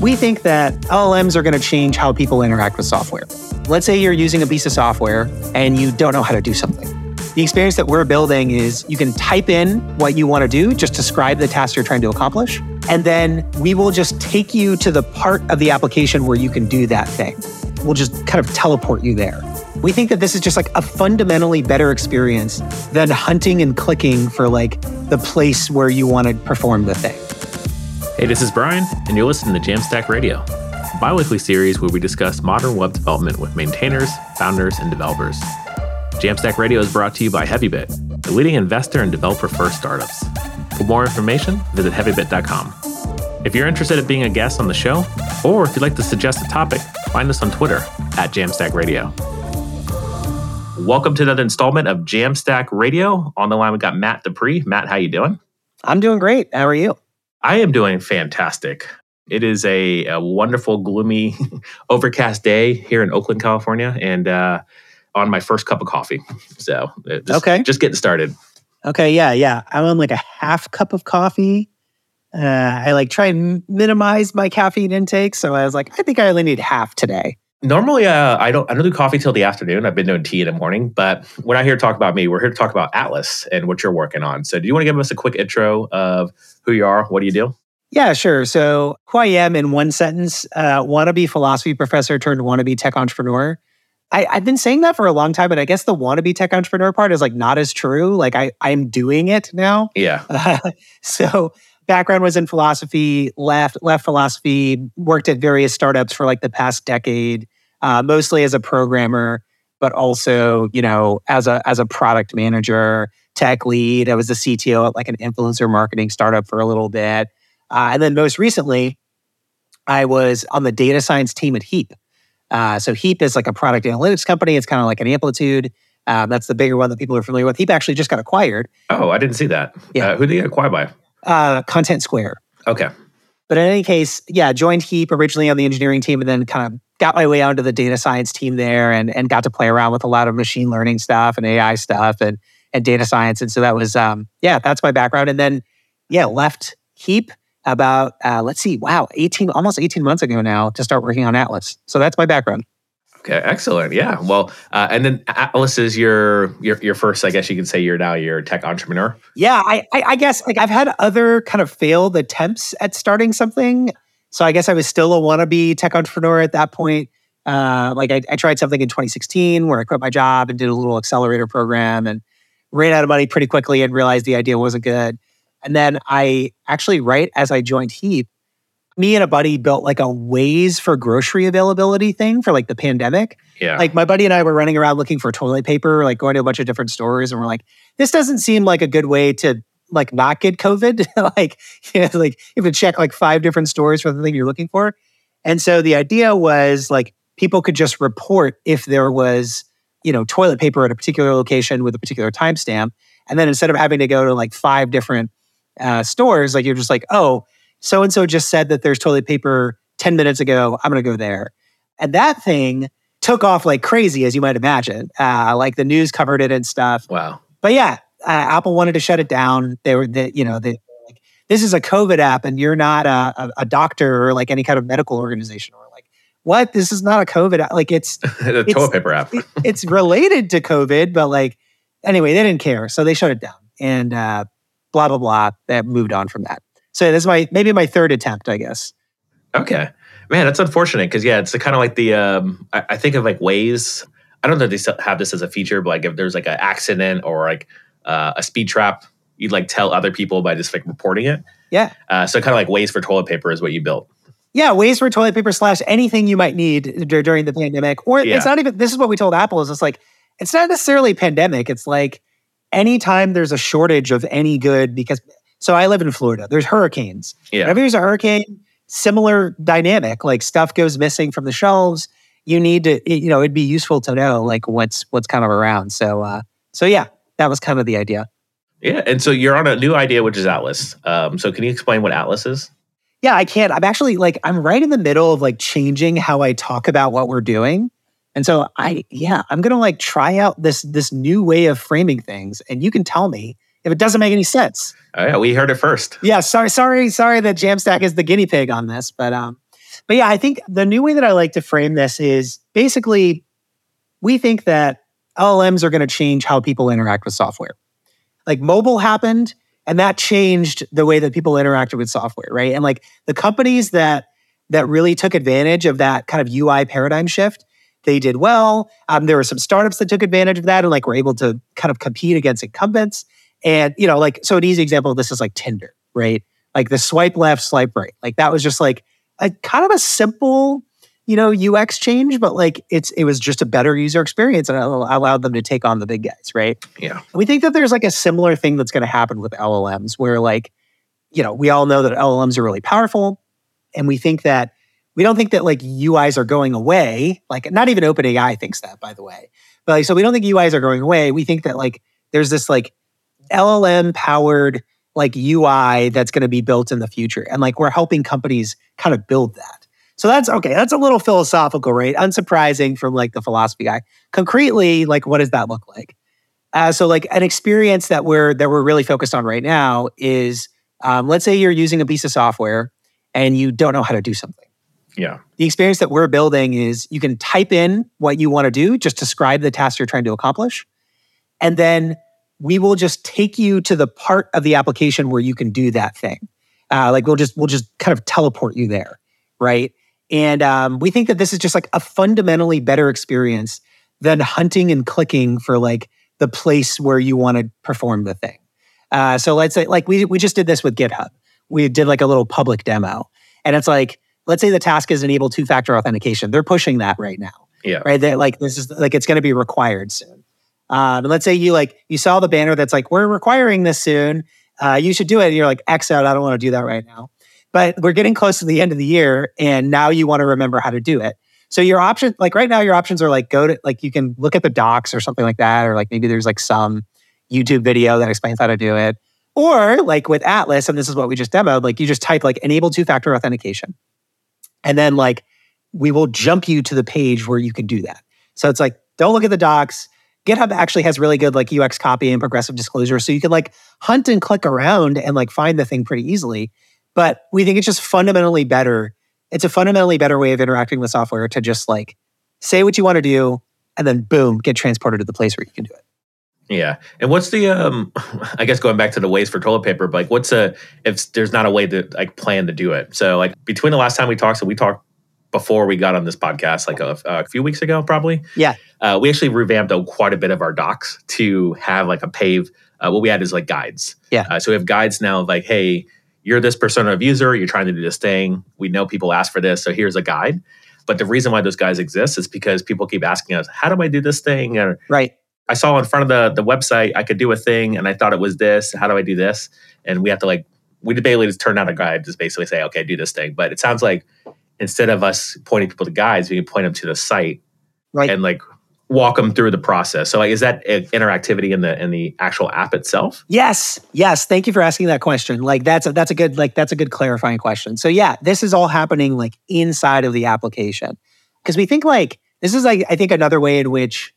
We think that LLMs are going to change how people interact with software. Let's say you're using a piece of software and you don't know how to do something. The experience that we're building is you can type in what you want to do, just describe the task you're trying to accomplish, and then we will just take you to the part of the application where you can do that thing. We'll just kind of teleport you there. We think that this is just like a fundamentally better experience than hunting and clicking for like the place where you want to perform the thing. Hey, this is Brian, and you're listening to Jamstack Radio, a bi weekly series where we discuss modern web development with maintainers, founders, and developers. Jamstack Radio is brought to you by HeavyBit, the leading investor and developer first startups. For more information, visit heavybit.com. If you're interested in being a guest on the show, or if you'd like to suggest a topic, find us on Twitter at Jamstack Radio. Welcome to another installment of Jamstack Radio. On the line, we've got Matt Dupree. Matt, how you doing? I'm doing great. How are you? I am doing fantastic. It is a, a wonderful, gloomy, overcast day here in Oakland, California, and uh, on my first cup of coffee. So, uh, just, Okay. just getting started. Okay, yeah, yeah. I'm on like a half cup of coffee. Uh, I like try and minimize my caffeine intake, so I was like, I think I only need half today. Normally, uh, I don't I don't do coffee till the afternoon. I've been doing tea in the morning, but we're not here to talk about me. We're here to talk about Atlas and what you're working on. So, do you want to give us a quick intro of who you are? What do you do? Yeah, sure. So, who I am in one sentence: uh, wannabe philosophy professor turned wannabe tech entrepreneur. I, I've been saying that for a long time, but I guess the wannabe tech entrepreneur part is like not as true. Like I, I'm doing it now. Yeah, so background was in philosophy left left philosophy worked at various startups for like the past decade uh, mostly as a programmer but also you know as a as a product manager tech lead. I was the cto at like an influencer marketing startup for a little bit. Uh, and then most recently i was on the data science team at heap. Uh, so heap is like a product analytics company. It's kind of like an amplitude. Um, that's the bigger one that people are familiar with. Heap actually just got acquired. Oh, I didn't see that. Yeah. Uh, who did they get acquired by? Uh, Contentsquare Okay. But in any case, yeah, joined Heap originally on the engineering team and then kind of got my way onto the data science team there and, and got to play around with a lot of machine learning stuff and AI stuff and, and data science. And so that was, um, yeah, that's my background. And then, yeah, left Heap about, uh, let's see, wow, 18, almost 18 months ago now to start working on Atlas. So that's my background. Okay, excellent. Yeah. Well, uh, and then Atlas is your your your first. I guess you could say you're now your tech entrepreneur. Yeah, I, I, I guess like I've had other kind of failed attempts at starting something. So I guess I was still a wannabe tech entrepreneur at that point. Uh, like I, I tried something in 2016 where I quit my job and did a little accelerator program and ran out of money pretty quickly and realized the idea wasn't good. And then I actually, right as I joined Heap, me and a buddy built like a Waze for grocery availability thing for like the pandemic Yeah. like my buddy and I were running around looking for toilet paper, like going to a bunch of different stores, and we're like, this doesn't seem like a good way to like not get COVID. like, you know, like you have to check like five different stores for the thing you're looking for. And so the idea was like people could just report if there was, you know, toilet paper at a particular location with a particular timestamp. And then instead of having to go to like five different uh, stores, like you're just like, oh, so and so just said that there's toilet paper 10 minutes ago. I'm going to go there. And that thing took off like crazy, as you might imagine. Uh, like the news covered it and stuff. wow. But yeah, uh, Apple wanted to shut it down. They were, they, you know, they like, this is a COVID app, and you're not a, a, a doctor or like any kind of medical organization. Or like, what? This is not a COVID app. Like it's the It's- toilet paper app. it- it's related to COVID, but like anyway, they didn't care, so they shut it down. And uh, blah blah blah. That moved on from that. So this is my maybe my third attempt, I guess. Okay, man, that's unfortunate because yeah, it's kind of like the um, I, I think of like Waze. I don't know if they still have this as a feature, but like if there's like an accident or like uh, a speed trap, you'd like tell other people by just like reporting it. Yeah. Uh, so kind of like Waze for toilet paper is what you built. Yeah, Waze for toilet paper slash anything you might need dur- during the pandemic. Or Yeah. it's not even, this is what we told Apple is it's like, it's not necessarily pandemic. It's like anytime there's a shortage of any good, because, so I live in Florida, there's hurricanes. Yeah. Whenever there's a hurricane, similar dynamic, like stuff goes missing from the shelves. You need to, you know, it'd be useful to know like what's, what's kind of around. So, uh, so yeah, that was kind of the idea. Yeah, and so you're on a new idea, which is Atlas. Um, so can you explain what Atlas is? Yeah, I can't. I'm actually like I'm right in the middle of like changing how I talk about what we're doing. And so I yeah, I'm going to like try out this this new way of framing things and you can tell me if it doesn't make any sense. Oh yeah, we heard it first. Yeah, sorry sorry sorry that Jamstack is the guinea pig on this, but um But yeah, I think the new way that I like to frame this is basically we think that LLMs are going to change how people interact with software. Like mobile happened and that changed the way that people interacted with software, right? And like the companies that that really took advantage of that kind of UI paradigm shift, they did well. Um, there were some startups that took advantage of that and like were able to kind of compete against incumbents. And you know, like so an easy example of this is like Tinder, right? Like the swipe left, swipe right. Like that was just like a kind of a simple, you know, UX change, but like it's it was just a better user experience and allowed them to take on the big guys, right? Yeah. We think that there's like a similar thing that's going to happen with LLMs where like, you know, we all know that LLMs are really powerful and we think that we don't think that like UIs are going away. Like not even OpenAI thinks that, by the way. But like, so we don't think UIs are going away. We think that like there's this like LLM powered like UI that's going to be built in the future. And like we're helping companies kind of build that. So that's okay. That's a little philosophical, right? Unsurprising from like the philosophy guy. Concretely, like what does that look like? Uh, so like an experience that we're that we're really focused on right now is um, let's say you're using a piece of software and you don't know how to do something. Yeah. The experience that we're building is you can type in what you want to do, just describe the task you're trying to accomplish. And then we will just take you to the part of the application where you can do that thing. Uh, like we'll just we'll just kind of teleport you there, right? And um, we think that this is just like a fundamentally better experience than hunting and clicking for like the place where you want to perform the thing. Uh, so let's say like we we just did this with GitHub. We did like a little public demo, and it's like let's say the task is enable two factor authentication. They're pushing that right now. Yeah. Right. They're like this is like it's going to be required soon. Um, and let's say you like you saw the banner that's like we're requiring this soon. Uh, you should do it. And you're like X out. I don't want to do that right now. But we're getting close to the end of the year, and now you want to remember how to do it. So your option, like right now, your options are like go to like you can look at the docs or something like that, or like maybe there's like some YouTube video that explains how to do it. Or like with Atlas, and this is what we just demoed, like you just type like enable two factor authentication. And then like we will jump you to the page where you can do that. So it's like, don't look at the docs. GitHub actually has really good like UX copy and progressive disclosure. So you can like hunt and click around and like find the thing pretty easily. But we think it's just fundamentally better. It's a fundamentally better way of interacting with software to just like say what you want to do and then boom, get transported to the place where you can do it. Yeah. And what's the um I guess going back to the Waze for toilet paper, but like what's a if there's not a way to like plan to do it. So like between the last time we talked, so we talked before we got on this podcast, like a, a few weeks ago, probably. Yeah. Uh, we actually revamped uh, quite a bit of our docs to have like a pave. Uh, what we had is like guides. Yeah. Uh, so we have guides now of like, hey, you're this persona of user, you're trying to do this thing. We know people ask for this, so here's a guide. But the reason why those guides exist is because people keep asking us, how do I do this thing? Or Right. I saw in front of the the website I could do a thing, and I thought it was this. How do I do this? And we have to like we basically just turn out a guide, just basically say, okay, do this thing. But it sounds like instead of us pointing people to guides, we can point them to the site Right. and like walk them through the process. So like, is that interactivity in the in the actual app itself? Yes, yes. Thank you for asking that question. Like that's a, that's a good like that's a good clarifying question. So yeah, this is all happening like inside of the application because we think like this is like I think another way in which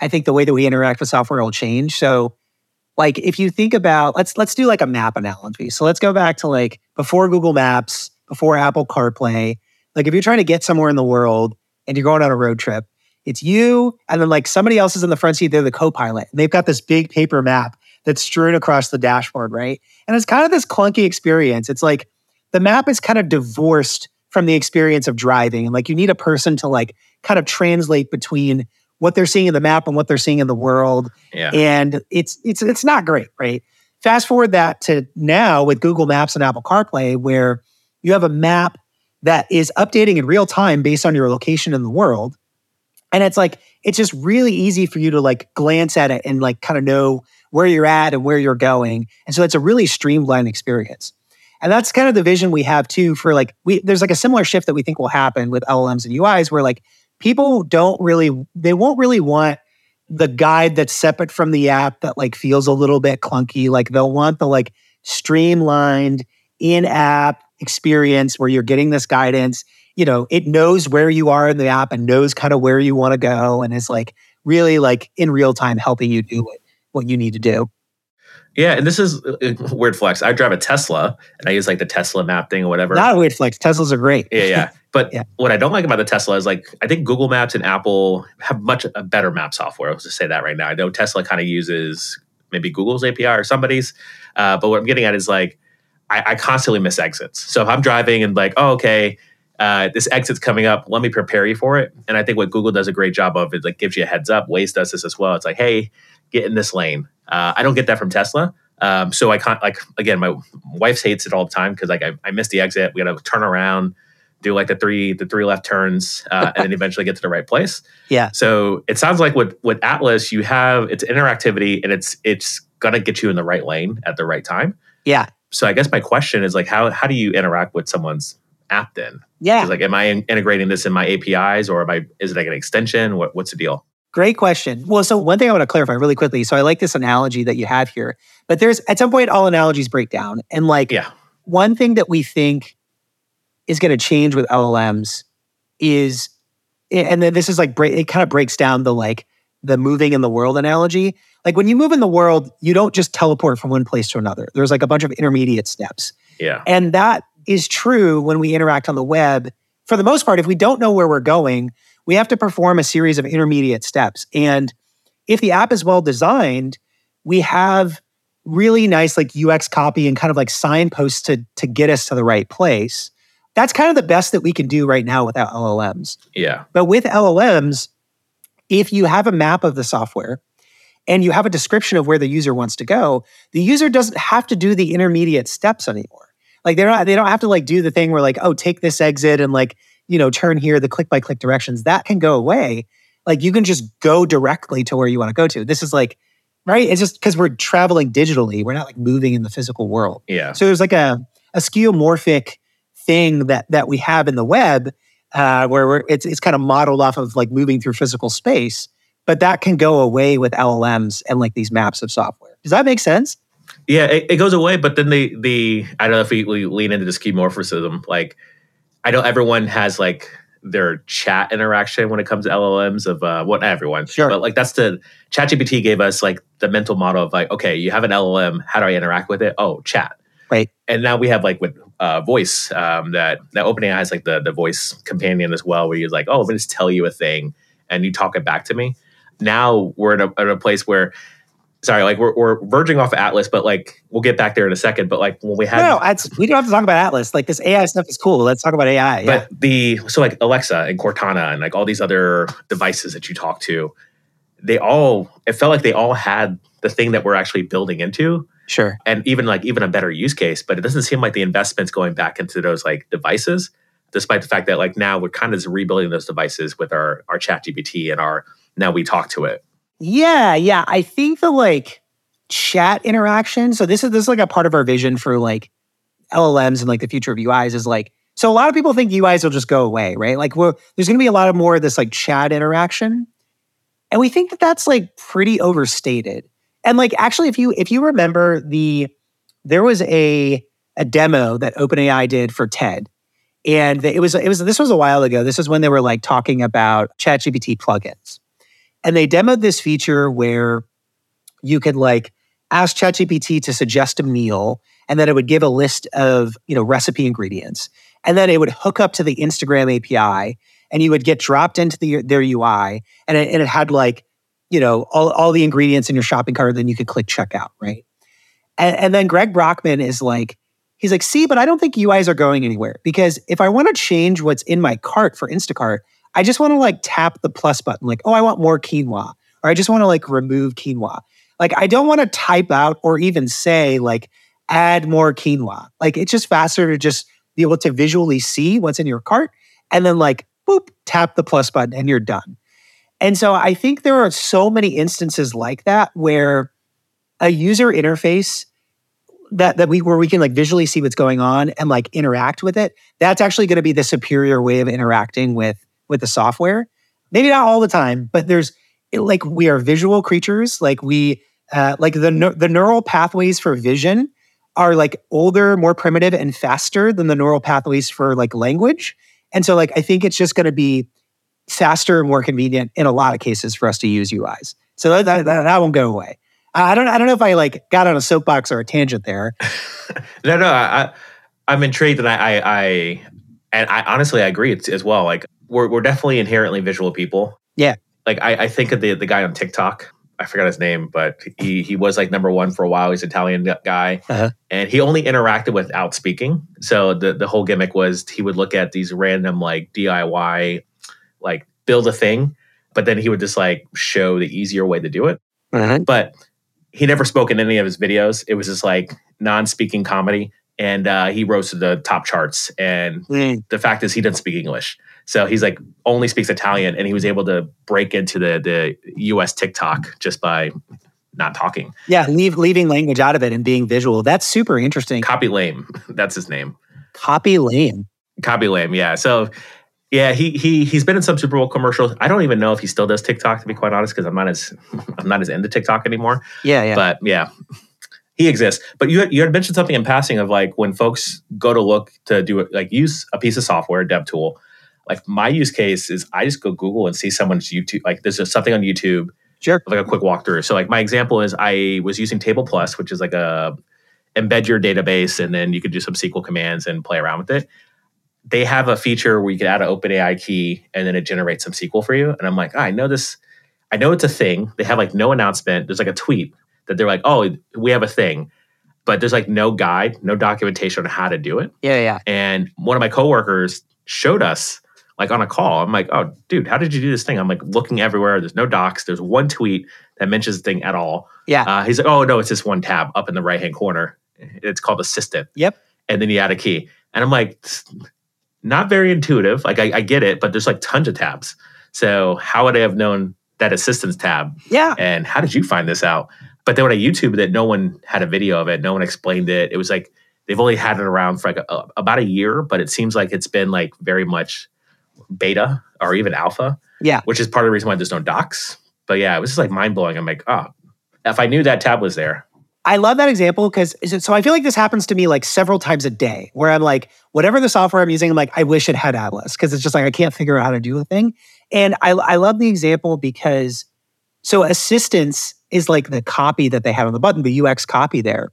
I think the way that we interact with software will change. So like if you think about let's let's do like a map analogy. So let's go back to like before Google Maps, before Apple CarPlay. Like if you're trying to get somewhere in the world and you're going on a road trip, it's you and then like somebody else is in the front seat, they're the co-pilot. And they've got this big paper map that's strewn across the dashboard, right? And it's kind of this clunky experience. It's like the map is kind of divorced from the experience of driving. And like you need a person to like kind of translate between what they're seeing in the map and what they're seeing in the world. Yeah. And it's it's it's not great, right? Fast forward that to now with Google Maps and Apple CarPlay, where you have a map that is updating in real time based on your location in the world. And it's like, it's just really easy for you to like glance at it and like kind of know where you're at and where you're going. And so it's a really streamlined experience. And that's kind of the vision we have too for like, we, there's like a similar shift that we think will happen with LLMs and UIs where like people don't really, they won't really want the guide that's separate from the app that like feels a little bit clunky. Like they'll want the like streamlined in app experience where you're getting this guidance. You know, it knows where you are in the app and knows kind of where you want to go and is like really like in real time helping you do what, what you need to do. Yeah, and this is uh, weird flex. I drive a Tesla, and I use like the Tesla map thing or whatever. Not a weird flex. Teslas are great. yeah, yeah. But Yeah. what I don't like about the Tesla is like I think Google Maps and Apple have much a better map software. I'll just say that right now. I know Tesla kind of uses maybe Google's API or somebody's, uh, but what I'm getting at is like I, I constantly miss exits. So if I'm driving and like, oh okay, uh, this exit's coming up, let me prepare you for it. And I think what Google does a great job of is like gives you a heads up. Waze does this as well. It's like, hey, get in this lane. Uh, I don't get that from Tesla. Um, so I can't like again, my wife hates it all the time because like I, I missed the exit. We got to turn around, do like the three the three left turns, uh, and then eventually get to the right place. Yeah. So it sounds like with with Atlas, you have it's interactivity and it's it's gonna get you in the right lane at the right time. Yeah. So I guess my question is like, how how do you interact with someone's app then? Yeah. like, am I in- integrating this in my APIs or am I is it like an extension? What what's the deal? Great question. Well, so one thing I want to clarify really quickly. So I like this analogy that you have here, but there's at some point all analogies break down. And like Yeah. one thing that we think is going to change with LLMs is, and then this is like it kind of breaks down the like the moving in the world analogy. Like when you move in the world, you don't just teleport from one place to another. There's like a bunch of intermediate steps. Yeah. And that is true when we interact on the web. For the most part, if we don't know where we're going, we have to perform a series of intermediate steps. And if the app is well designed, we have really nice like UX copy and kind of like signposts to, to get us to the right place. That's kind of the best that we can do right now without LLMs. Yeah. But with LLMs, if you have a map of the software and you have a description of where the user wants to go, the user doesn't have to do the intermediate steps anymore. Like they're not, they don't have to like do the thing where like, oh, take this exit and like, you know, turn here, the click by click directions. That can go away. Like you can just go directly to where you want to go to. This is like, right? It's just because we're traveling digitally. We're not like moving in the physical world. Yeah. So there's like a, a skeuomorphic thing that that we have in the web uh, where we're, it's it's kind of modeled off of like moving through physical space, but that can go away with LLMs and like these maps of software. Does that make sense? Yeah, it, it goes away, but then the the I don't know if we, we lean into the skeuomorphism. Like, I know everyone has like their chat interaction when it comes to LLMs of uh, what not everyone, Sure. but like that's the ChatGPT gave us like the mental model of like, okay, you have an LLM, how do I interact with it? Oh, chat. Right. And now we have like with uh, voice um, that that OpenAI has like the the voice companion as well, where you're like, oh, let me just tell you a thing and you talk it back to me. Now we're in a, in a place where sorry, like we're, we're verging off of Atlas, but like we'll get back there in a second. But like when we had, no, no, we don't have to talk about Atlas. Like this AI stuff is cool. Let's talk about AI. Yeah. but the so like Alexa and Cortana and like all these other devices that you talk to, they all it felt like they all had the thing that we're actually building into, Sure. and even like even a better use case. But it doesn't seem like the investments going back into those like devices, despite the fact that like now we're kind of rebuilding those devices with our our Chat GPT and our now we talk to it. Yeah, yeah. I think the like chat interaction. So this is this is like a part of our vision for like LLMs and like the future of UIs is like so a lot of people think UIs will just go away, right? Like we're, there's going to be a lot of more of this like chat interaction, and we think that that's like pretty overstated. And like actually, if you if you remember the there was a a demo that OpenAI did for TED, and it was it was this was a while ago. This is when they were like talking about ChatGPT plugins, and they demoed this feature where you could like ask ChatGPT to suggest a meal, and then it would give a list of you know recipe ingredients, and then it would hook up to the Instacart API, and you would get dropped into the, their UI, and it, and it had like you know all, all the ingredients in your shopping cart, then you could click checkout, right? And, and then Greg Brockman is like, he's like, see, but I don't think UIs are going anywhere because if I want to change what's in my cart for Instacart, I just want to like tap the plus button, like, oh, I want more quinoa, or I just want to like remove quinoa. Like, I don't want to type out or even say like add more quinoa. Like, it's just faster to just be able to visually see what's in your cart and then like boop, tap the plus button and you're done. And so I think there are so many instances like that where a user interface that that we where we can like visually see what's going on and like interact with it that's actually going to be the superior way of interacting with with the software maybe not all the time but there's like we are visual creatures like we uh, like the the neural pathways for vision are like older more primitive and faster than the neural pathways for like language and so like i think it's just going to be faster and more convenient in a lot of cases for us to use uis so that, that, that won't go away I don't. I don't know if I like got on a soapbox or a tangent there. no, no, I, I'm intrigued, and I, I, I, And I honestly I agree it's, as well. Like we're we're definitely inherently visual people. Yeah. Like I, I think of the the guy on TikTok. I forgot his name, but he he was like number one for a while. He's an Italian guy, Uh-huh. and he only interacted without speaking. So the the whole gimmick was he would look at these random like DIY, like build a thing, but then he would just like show the easier way to do it. Uh-huh. But he never spoke in any of his videos. It was just like non-speaking comedy, and uh, he rose to the top charts. And Mm. the fact is, he doesn't speak English, so he's like only speaks Italian, and he was able to break into the the U.S. TikTok just by not talking. Yeah, leave leaving language out of it and being visual. That's super interesting. Khaby Lame, that's his name. Khaby Lame. Khaby Lame, yeah. So. Yeah, he he he's been in some Super Bowl commercials. I don't even know if he still does TikTok, to be quite honest, because I'm not as I'm not as into TikTok anymore. Yeah, yeah. But yeah, he exists. But you had, you had mentioned something in passing of like when folks go to look to do it, like use a piece of software, a dev tool. Like my use case is I just go Google and see someone's YouTube. Like there's just something on YouTube, sure. like a quick walkthrough. So like my example is I was using Table Plus, which is like a embed your database and then you could do some SQL commands and play around with it. They have a feature where you can add an OpenAI key and then it generates some SQL for you. And I'm like, "Ah, I know this. I know it's a thing. They have like no announcement. There's like a tweet that they're like, oh, we have a thing, but there's like no guide, no documentation on how to do it. Yeah, yeah. And one of my coworkers showed us like on a call. I'm like, oh, dude, how did you do this thing? I'm like looking everywhere. There's no docs. There's one tweet that mentions the thing at all. Yeah. Uh, he's like, oh no, it's this one tab up in the right hand corner. It's called Assistant. Yep. And then you add a key. And I'm like, not very intuitive. Like I, I get it, but there's like tons of tabs. So how would I have known that assistance tab? Yeah. And how did you find this out? But then when I YouTubed it, no one had a video of it. No one explained it. It was like they've only had it around for like a, about a year, but it seems like it's been like very much beta or even alpha. Yeah. Which is part of the reason why there's no docs. But yeah, it was just like mind blowing. I'm like, oh, if I knew that tab was there. I love that example because so I feel like this happens to me like several times a day where I'm like, whatever the software I'm using, I'm like, I wish it had Atlas because it's just like I can't figure out how to do a thing. And I, I love the example because so assistance is like the copy that they have on the button, the UX copy there.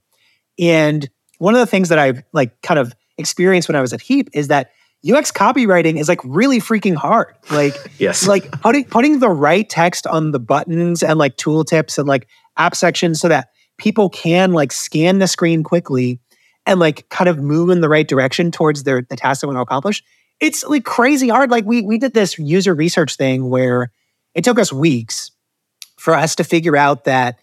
And one of the things that I've like kind of experienced when I was at Heap is that UX copywriting is like really freaking hard. Like Yes. like putting putting the right text on the buttons and like tooltips and like app sections so that people can like scan the screen quickly and like kind of move in the right direction towards their the task they want to accomplish. It's like crazy hard. Like we we did this user research thing where it took us weeks for us to figure out that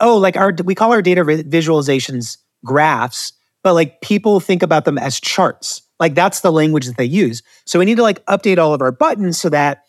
oh like our we call our data visualizations graphs, but like people think about them as charts. Like that's the language that they use. So we need to like update all of our buttons so that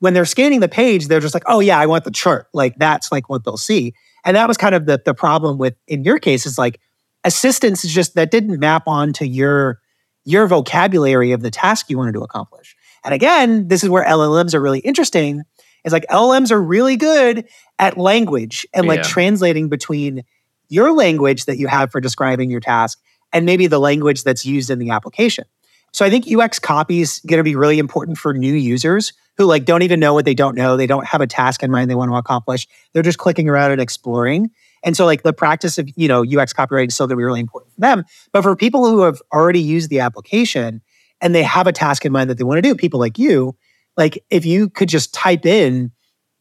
when they're scanning the page, they're just like, oh yeah, I want the chart. Like that's like what they'll see. And that was kind of the the problem with in your case is like assistance is just that didn't map onto your your vocabulary of the task you wanted to accomplish. And again, this is where LLMs are really interesting. Is like LLMs are really good at language and like Yeah. translating between your language that you have for describing your task and maybe the language that's used in the application. So I think UX copy is going to be really important for new users who like don't even know what they don't know. They don't have a task in mind they want to accomplish. They're just clicking around and exploring. And so like the practice of, you know, UX copywriting is still going to be really important for them. But for people who have already used the application and they have a task in mind that they want to do, people like you, like if you could just type in,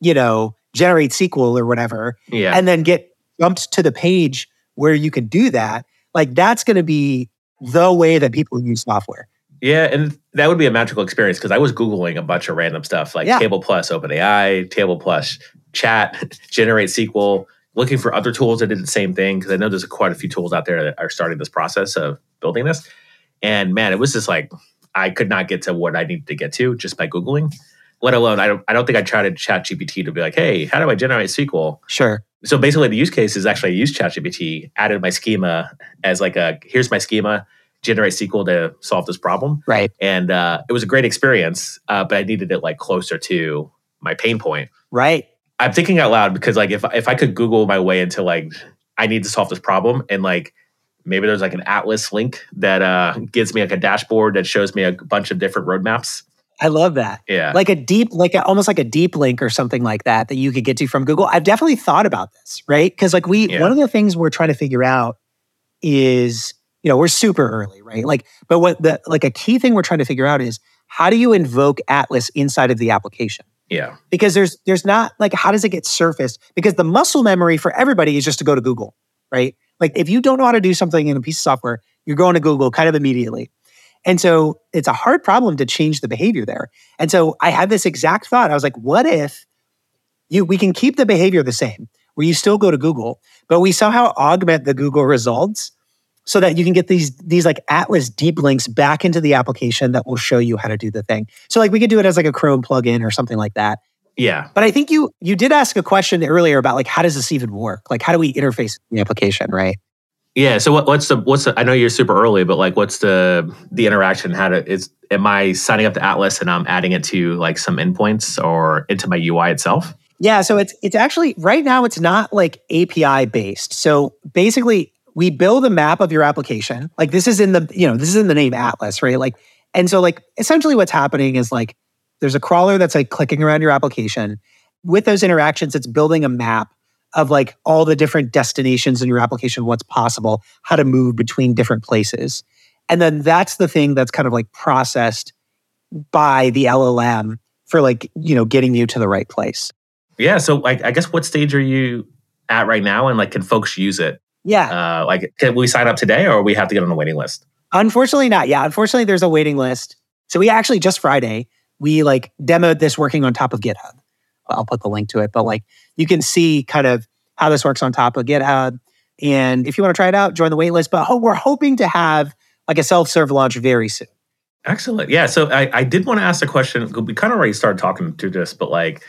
you know, generate SQL or whatever, Yeah. and then get jumped to the page where you can do that, like that's going to be the way that people use software. Yeah, and that would be a magical experience because I was Googling a bunch of random stuff like Yeah. Table Plus, OpenAI, Table Plus, Chat, Generate SQL, looking for other tools that did the same thing because I know there's quite a few tools out there that are starting this process of building this. And man, it was just like I could not get to what I needed to get to just by Googling. Let alone, I don't, I don't think I tried to chat GPT to be like, hey, how do I generate SQL? Sure. So basically, the use case is actually I used ChatGPT, added my schema as like a here's my schema, generate SQL to solve this problem Right. and uh, it was a great experience uh, but i needed it like closer to my pain point Right. i'm thinking out loud because like if, if i could google my way into like i need to solve this problem and like maybe there's like an atlas link that uh, gives me like a dashboard that shows me a bunch of different roadmaps I love that. yeah Like a deep, like a, almost like a deep link or something like that that you could get to from Google. I've definitely thought about this, right? Because like we, Yeah. one of the things we're trying to figure out is, you you know, we're super early, right? Like, but what the like a key thing we're trying to figure out is how do you invoke Atlas inside of the application? Yeah. Because there's there's not like how does it get surfaced? Because the muscle memory for everybody is just to go to Google, right? Like if you don't know how to do something in a piece of software, you're going to Google kind of immediately. And so it's a hard problem to change the behavior there. And so I had this exact thought. I was like, what if you we can keep the behavior the same, where you still go to Google, but we somehow augment the Google results so that you can get these these like Atlas deep links back into the application that will show you how to do the thing. So like we could do it as like a Chrome plugin or something like that. Yeah. But I think you you did ask a question earlier about like how does this even work? Like how do we interface the application, right? Yeah. So what, what's the what's the, I know you're super early, but like what's the the interaction? How to is am I signing up to Atlas and I'm adding it to like some endpoints or into my UI itself? Yeah, so it's it's actually right now it's not like API based. So basically we build a map of your application. Like this is in the, you know, this is in the name Atlas, right? Like, and so like essentially what's happening is like there's a crawler that's like clicking around your application. With those interactions, it's building a map of like all the different destinations in your application, what's possible, how to move between different places. And then that's the thing that's kind of like processed by the LLM for like, you know, getting you to the right place. Yeah. So like I guess what stage are you at right now and like can folks use it? Yeah. Uh, like, can we sign up today or we have to get on the waiting list? Unfortunately, not. Yeah. Unfortunately, there's a waiting list. So we actually just Friday, we like demoed this working on top of GitHub. I'll put the link to it, but like you can see kind of how this works on top of GitHub. And if you want to try it out, join the wait list. But we're hoping to have like a self serve launch very soon. Excellent. Yeah. So I, I did want to ask a question. We kind of already started talking to this, but like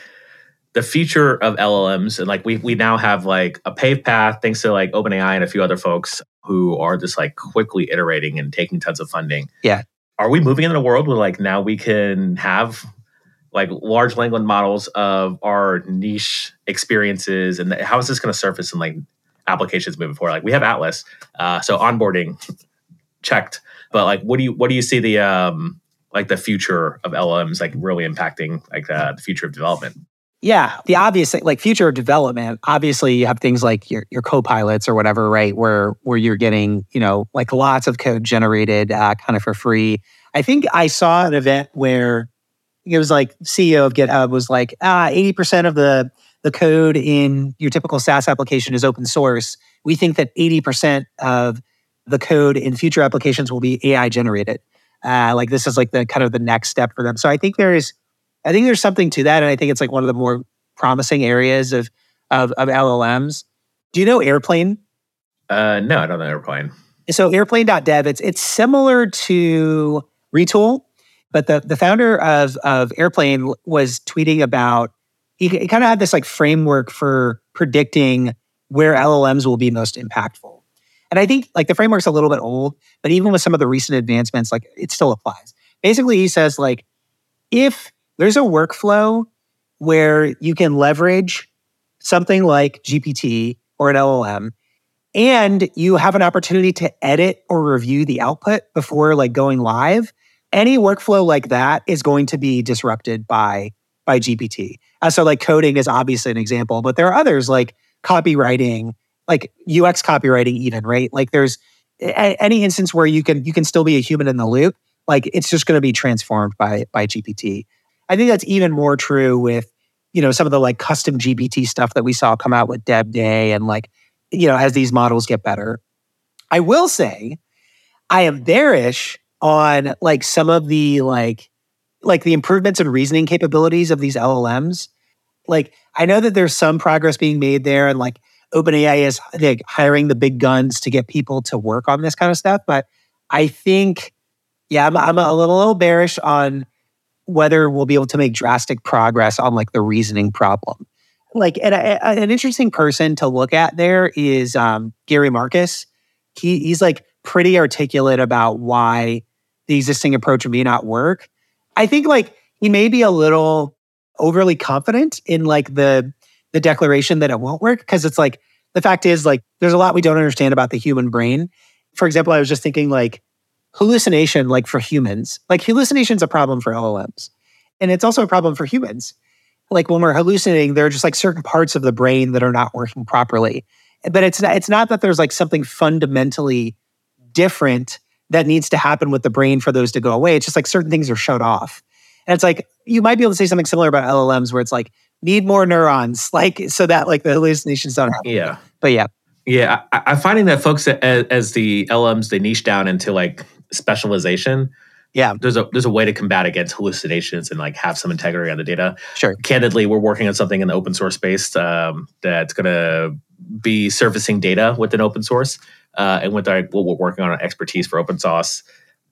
the future of LLMs and like we we now have like a paved path thanks to like OpenAI and a few other folks who are just like quickly iterating and taking tons of funding. Yeah. Are we moving into a world where like now we can have like large language models of our niche experiences and how is this going to surface in like applications moving forward? Like we have Atlas, uh, so onboarding checked, but like what do you what do you see the um like the future of lms like really impacting like uh, the future of development? Yeah, the obvious thing, like future of development. Obviously, you have things like your your co-pilots or whatever, right? Where where you're getting you know like lots of code generated uh, kind of for free. I think I saw an event where it was like CEO of GitHub was like ah eighty percent of the the code in your typical SaaS application is open source. We think that eighty percent of the code in future applications will be AI generated. Uh, like this is like the kind of the next step for them. So I think there is I think there's something to that, and I think it's like one of the more promising areas of of, of LLMs. Do you know Airplane? Uh, no, I don't know Airplane. So Airplane.dev, it's it's similar to Retool, but the the founder of of Airplane was tweeting about he, he kind of had this like framework for predicting where LLMs will be most impactful. And I think like the framework's a little bit old, but even with some of the recent advancements, like it still applies. Basically, he says like if there's a workflow where you can leverage something like GPT or an LLM and you have an opportunity to edit or review the output before like going live any workflow like that is going to be disrupted by by gpt uh, so like coding is obviously an example but there are others like copywriting like ux copywriting even right? Like there's a- any instance where you can you can still be a human in the loop like it's just going to be transformed by by gpt I think that's even more true with, you know, some of the like custom GPT stuff that we saw come out with Dev Day and like, you know, as these models get better. I will say I am bearish on like some of the like like the improvements in reasoning capabilities of these LLMs. Like I know that there's some progress being made there and like OpenAI is like hiring the big guns to get people to work on this kind of stuff, but I think yeah, I'm, I'm a little, a little bearish on whether we'll be able to make drastic progress on like the reasoning problem. Like and a, an interesting person to look at there is um, Gary Marcus. He, he's like pretty articulate about why the existing approach may not work. I think like he may be a little overly confident in like the the declaration that it won't work because it's like the fact is like there's a lot we don't understand about the human brain. For example, I was just thinking like hallucination like for humans like hallucination is a problem for llms and it's also a problem for humans like when we're hallucinating there are just like certain parts of the brain that are not working properly but it's not, it's not that there's like something fundamentally different that needs to happen with the brain for those to go away. It's just like certain things are shut off. And it's like you might be able to say something similar about LLMs where it's like need more neurons, like so that like the hallucinations don't happen. Yeah. But yeah. Yeah. I, I'm finding that folks as, as the LMs, they niche down into like specialization. Yeah. There's a there's a way to combat against hallucinations and like have some integrity on the data. Sure. Candidly, we're working on something in the open source space um, that's going to be surfacing data within open source uh, and with our, what we're working on our expertise for open source.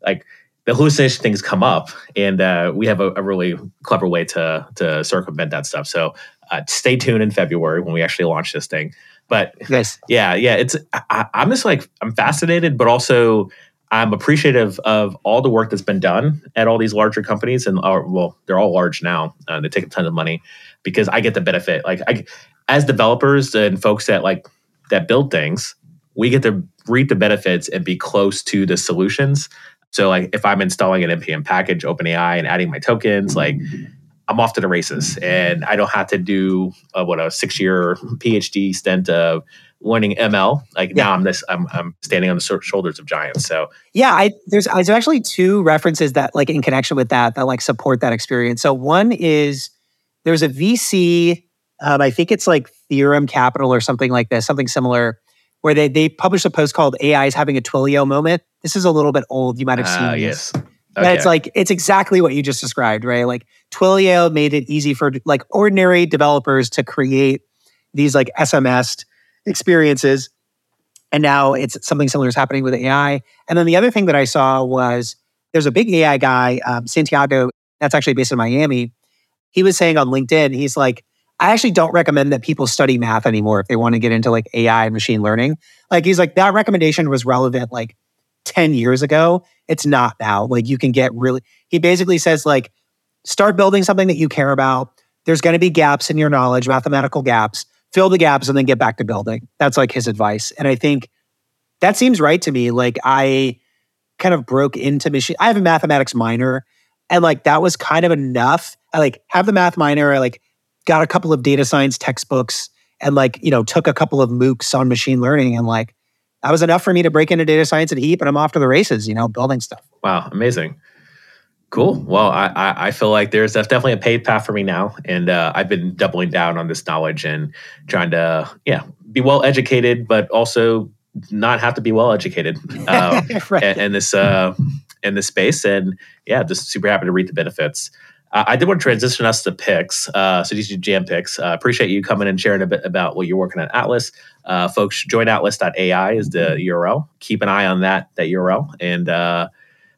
Like the hallucination things come up, and uh, we have a, a, really clever way to to circumvent that stuff. So uh, stay tuned in February when we actually launch this thing. But yes. yeah, yeah, it's I, I'm just like I'm fascinated, but also I'm appreciative of all the work that's been done at all these larger companies, and uh, well, they're all large now. Uh, they take a ton of money because I get the benefit. Like, I, as developers and folks that like that build things, we get to reap the benefits and be close to the solutions. So, like, if I'm installing an npm package, OpenAI, and adding my tokens, like, I'm off to the races, and I don't have to do uh, what a six year PhD stint of learning ML. Like yeah. now I'm this, I'm, I'm standing on the shoulders of giants. So yeah, I, there's, there's actually two references that like in connection with that, that like support that experience. So one is there's a VC, um, I think it's like Theorem Capital or something like this, something similar, where they, they published a post called AI is having a Twilio moment. This is a little bit old. You might have seen uh, yes. Okay. But it's like it's exactly what you just described, right? Like Twilio made it easy for like ordinary developers to create these like SMS experiences. And now it's something similar is happening with AI. And then the other thing that I saw was there's a big AI guy, um, Santiago, that's actually based in Miami. He was saying on LinkedIn, he's like, I actually don't recommend that people study math anymore if they want to get into like AI and machine learning. Like he's like, that recommendation was relevant like 10 years ago. It's not now. Like you can get really, he basically says, like, start building something that you care about. There's going to be gaps in your knowledge, mathematical gaps fill the gaps and then get back to building. That's like his advice. And I think that seems right to me. Like I kind of broke into machine. I have a mathematics minor and like that was kind of enough. I like have the math minor. I like got a couple of data science textbooks and like, you know, took a couple of MOOCs on machine learning and like that was enough for me to break into data science at Heap and I'm off to the races, you know, building stuff. Wow, amazing. Cool. Well, I, I feel like there's that's definitely a paid path for me now, and uh, I've been doubling down on this knowledge and trying to, yeah, be well educated, but also not have to be well educated um, right. in, in, this uh, in this space. And yeah, just super happy to read the benefits. Uh, I did want to transition us to picks. Uh, so these are jam picks. Uh, appreciate you coming and sharing a bit about what you're working on Atlas. Uh, folks, join atlas.ai is the URL. Keep an eye on that that URL and uh,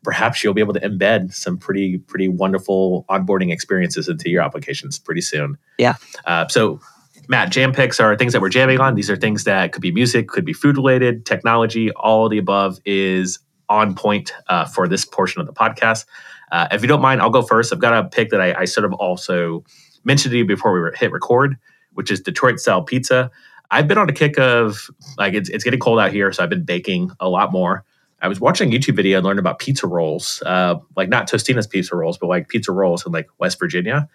perhaps you'll be able to embed some pretty pretty wonderful onboarding experiences into your applications pretty soon. Yeah. Uh, so Matt, jam picks are things that we're jamming on. These are things that could be music, could be food related, technology, all of the above is on point uh, for this portion of the podcast. Uh, if you don't mind, I'll go first. I've got a pick that I, I sort of also mentioned to you before we hit record, which is Detroit style pizza. I've been on a kick of like it's, it's getting cold out here, so I've been baking a lot more. I was watching a YouTube video and learned about pizza rolls, uh, like not Totino's pizza rolls, but like pizza rolls in like West Virginia.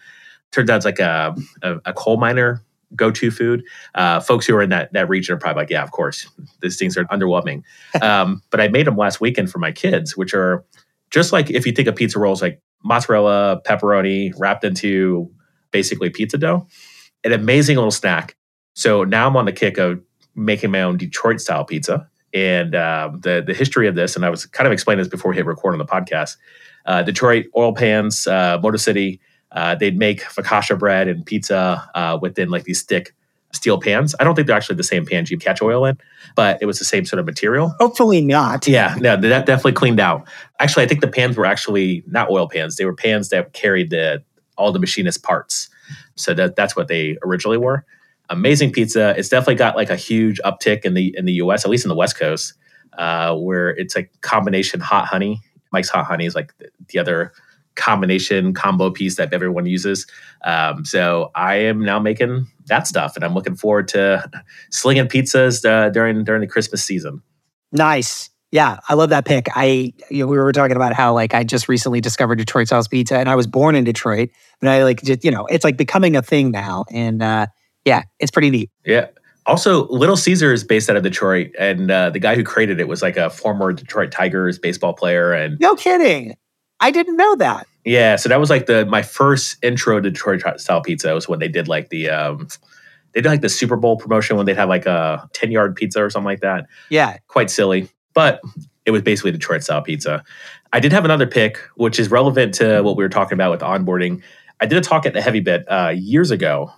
Turns out it's like a, a, a coal miner go-to food. Uh, folks who are in that that region are probably like, yeah, of course, these things are underwhelming. um, but I made them last weekend for my kids, which are just like if you think of pizza rolls, like mozzarella, pepperoni wrapped into basically pizza dough. An amazing little snack. So now I'm on the kick of making my own Detroit style pizza and um, the the history of this. And I was kind of explaining this before we hit record on the podcast. Uh, Detroit oil pans, uh, Motor City, uh, they'd make focaccia bread and pizza uh, within like these thick steel pans. I don't think they're actually the same pans you catch oil in, but it was the same sort of material. Hopefully not. Yeah, no, that definitely cleaned out. Actually, I think the pans were actually not oil pans. They were pans that carried the all the machinist parts. So that that's what they originally were amazing pizza. It's definitely got like a huge uptick in the in the U.S. at least in the West Coast, uh, where it's a combination hot honey. Mike's hot honey is like the, the other combination combo piece that everyone uses. Um, so I am now making that stuff, and I'm looking forward to slinging pizzas uh, during during the Christmas season. Nice. Yeah, I love that pick. I you know, we were talking about how like I just recently discovered Detroit Style Pizza, and I was born in Detroit, but I like just you know it's like becoming a thing now, and uh, yeah, it's pretty neat. Yeah. Also, Little Caesar is based out of Detroit, and uh, the guy who created it was like a former Detroit Tigers baseball player. And No kidding. I didn't know that. yeah, so that was like the my first intro to Detroit style pizza was when they did like the um, they did like the Super Bowl promotion when they'd have like a ten yard pizza or something like that. Yeah. Quite silly, but it was basically Detroit style pizza. I did have another pick, which is relevant to what we were talking about with onboarding. I did a talk at the Heavy Bit uh, years ago,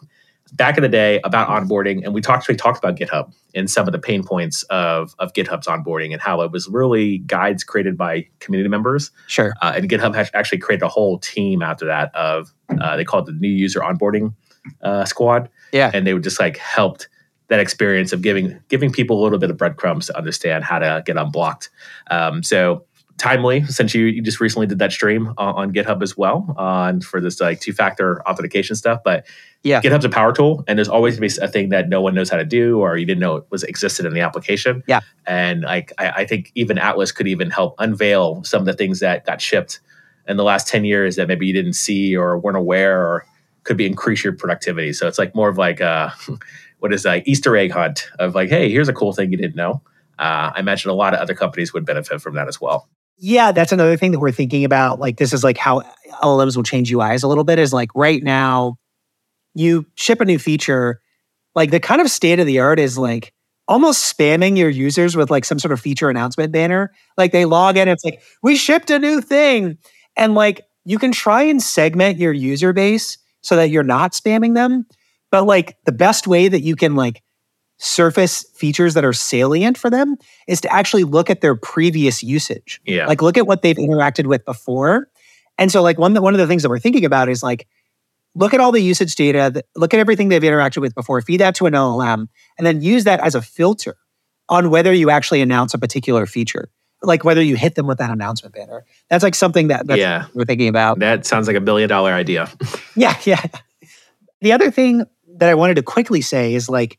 back in the day, about onboarding, and we talked we talked about GitHub and some of the pain points of of GitHub's onboarding and how it was really guides created by community members, Sure. uh, and GitHub has actually created a whole team after that of uh, they called it the new user onboarding uh, squad, Yeah. and they would just like helped that experience of giving giving people a little bit of breadcrumbs to understand how to get unblocked. Um, so timely since you, you just recently did that stream on, on GitHub as well on for this like two factor authentication stuff. But Yeah. GitHub's a power tool, and there's always gonna be a thing that no one knows how to do or you didn't know it was existed in the application. Yeah. and like I, I think even Atlas could even help unveil some of the things that got shipped in the last ten years that maybe you didn't see or weren't aware or could be increase your productivity. So it's like more of like a what is like Easter egg hunt of like, hey, here's a cool thing you didn't know. Uh, I imagine a lot of other companies would benefit from that as well. Yeah, that's another thing that we're thinking about. Like, this is like how LLMs will change UIs a little bit. Is like right now, you ship a new feature, like the kind of state of the art is like almost spamming your users with like some sort of feature announcement banner. Like they log in, it's like, we shipped a new thing. And like you can try and segment your user base so that you're not spamming them. But like the best way that you can like surface features that are salient for them is to actually look at their previous usage. Yeah. Like look at what they've interacted with before. And so like one one of the things that we're thinking about is like look at all the usage data, look at everything they've interacted with before, feed that to an LLM, and then use that as a filter on whether you actually announce a particular feature. Like whether you hit them with that announcement banner. That's like something that that's Yeah. we're thinking about. that sounds like a billion dollar idea. Yeah, yeah. The other thing that I wanted to quickly say is like,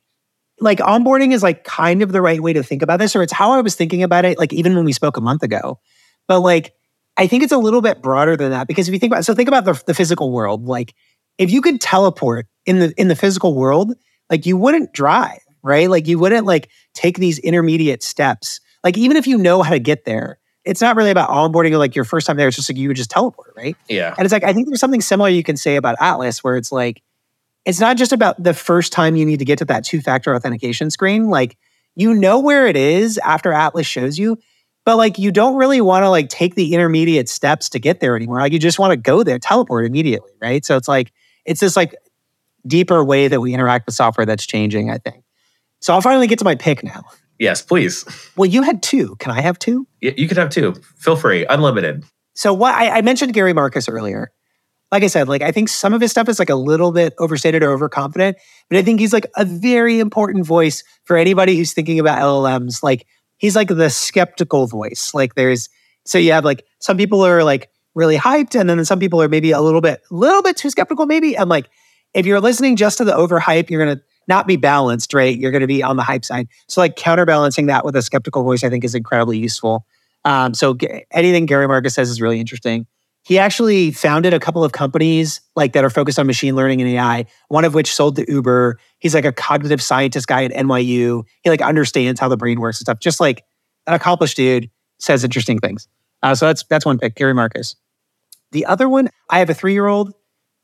like onboarding is like kind of the right way to think about this, or it's how I was thinking about it, like even when we spoke a month ago. But like, I think it's a little bit broader than that because if you think about, so think about the, the physical world. Like, if you could teleport in the in the physical world, like you wouldn't drive, right? Like you wouldn't like take these intermediate steps. Like even if you know how to get there, it's not really about onboarding or like your first time there. It's just like you would just teleport, right? Yeah. And it's like, I think there's something similar you can say about Atlas where it's like, it's not just about the first time you need to get to that two factor authentication screen. Like, you know where it is after Atlas shows you, but like, you don't really want to like take the intermediate steps to get there anymore. Like, you just want to go there, teleport immediately, right? So it's like, it's this like deeper way that we interact with software that's changing, I think. So I'll finally get to my pick now. Yes, please. Well, you had two. Can I have two? Y- You could have two. Feel free. Unlimited. So what I, I mentioned Gary Marcus earlier. Like I said, like I think some of his stuff is like a little bit overstated or overconfident, but I think he's like a very important voice for anybody who's thinking about LLMs. Like he's like the skeptical voice. Like there's so you have like some people are like really hyped, and then some people are maybe a little bit, little bit too skeptical, maybe. And like if you're listening just to the overhype, you're gonna not be balanced, right? You're gonna be on the hype side. So like counterbalancing that with a skeptical voice, I think is incredibly useful. Um, so Ga- anything Gary Marcus says is really interesting. He actually founded a couple of companies like that are focused on machine learning and AI. One of which sold to Uber. He's like a cognitive scientist guy at NYU. He like understands how the brain works and stuff. Just like an accomplished dude says interesting things. Uh, so that's that's one pick, Gary Marcus. The other one, I have a three year old.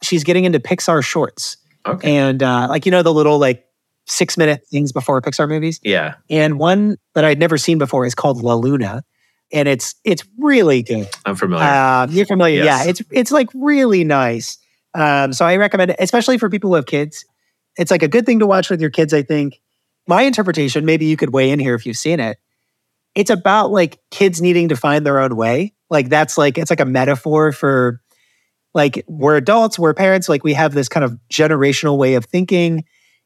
She's getting into Pixar shorts Okay. and uh, like you know the little like six minute things before Pixar movies. yeah. And one that I'd never seen before is called La Luna, and it's it's really good. I'm familiar. Um, you're familiar, Yes. yeah? It's it's like really nice. Um, so I recommend it, especially for people who have kids. It's like a good thing to watch with your kids. I think. My interpretation, maybe you could weigh in here if you've seen it. It's about like kids needing to find their own way. Like that's like it's like a metaphor for like we're adults, we're parents, like we have this kind of generational way of thinking.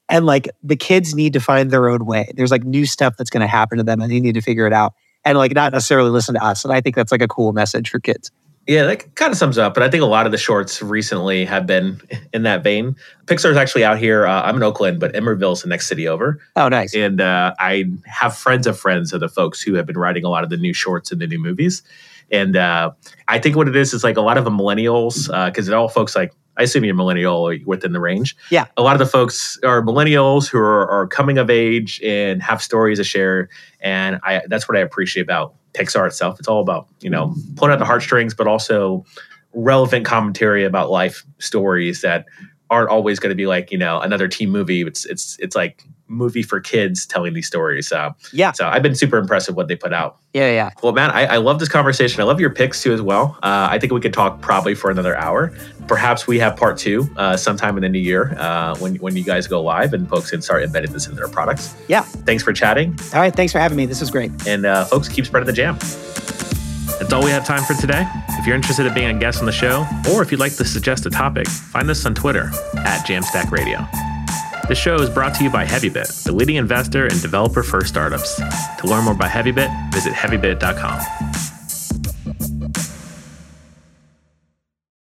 And like the kids need to find their own way. There's like new stuff that's going to happen to them and they need to figure it out and like not necessarily listen to us. And I think that's like a cool message for kids. Yeah, that kind of sums up. But I think a lot of the shorts recently have been in that vein. Pixar's actually out here. Uh, I'm in Oakland, but Emeryville's the next city over. Oh, nice. And uh, I have friends of friends of the folks who have been writing a lot of the new shorts and the new movies. And uh, I think what it is is like a lot of the millennials, because it all folks like I assume you're millennial within the range. Yeah. A lot of the folks are millennials who are, are coming of age and have stories to share. And I that's what I appreciate about Pixar itself. It's all about, you know, pulling out the heartstrings, but also relevant commentary about life stories that aren't always going to be like you know another team movie. It's it's it's like movie for kids telling these stories. So yeah, so I've been super impressed with what they put out. Yeah, yeah. Well, Matt, I, I love this conversation. I love your picks too as well. Uh, I think we could talk probably for another hour. Perhaps we have part two uh, sometime in the new year uh, when when you guys go live and folks can start embedding this into their products. Yeah. Thanks for chatting. All right. Thanks for having me. This was great. And uh, folks, keep spreading the jam. That's all we have time for today. If you're interested in being a guest on the show, or if you'd like to suggest a topic, find us on Twitter at Jamstack Radio. This show is brought to you by HeavyBit, the leading investor in developer first startups. To learn more about HeavyBit, visit heavybit.com.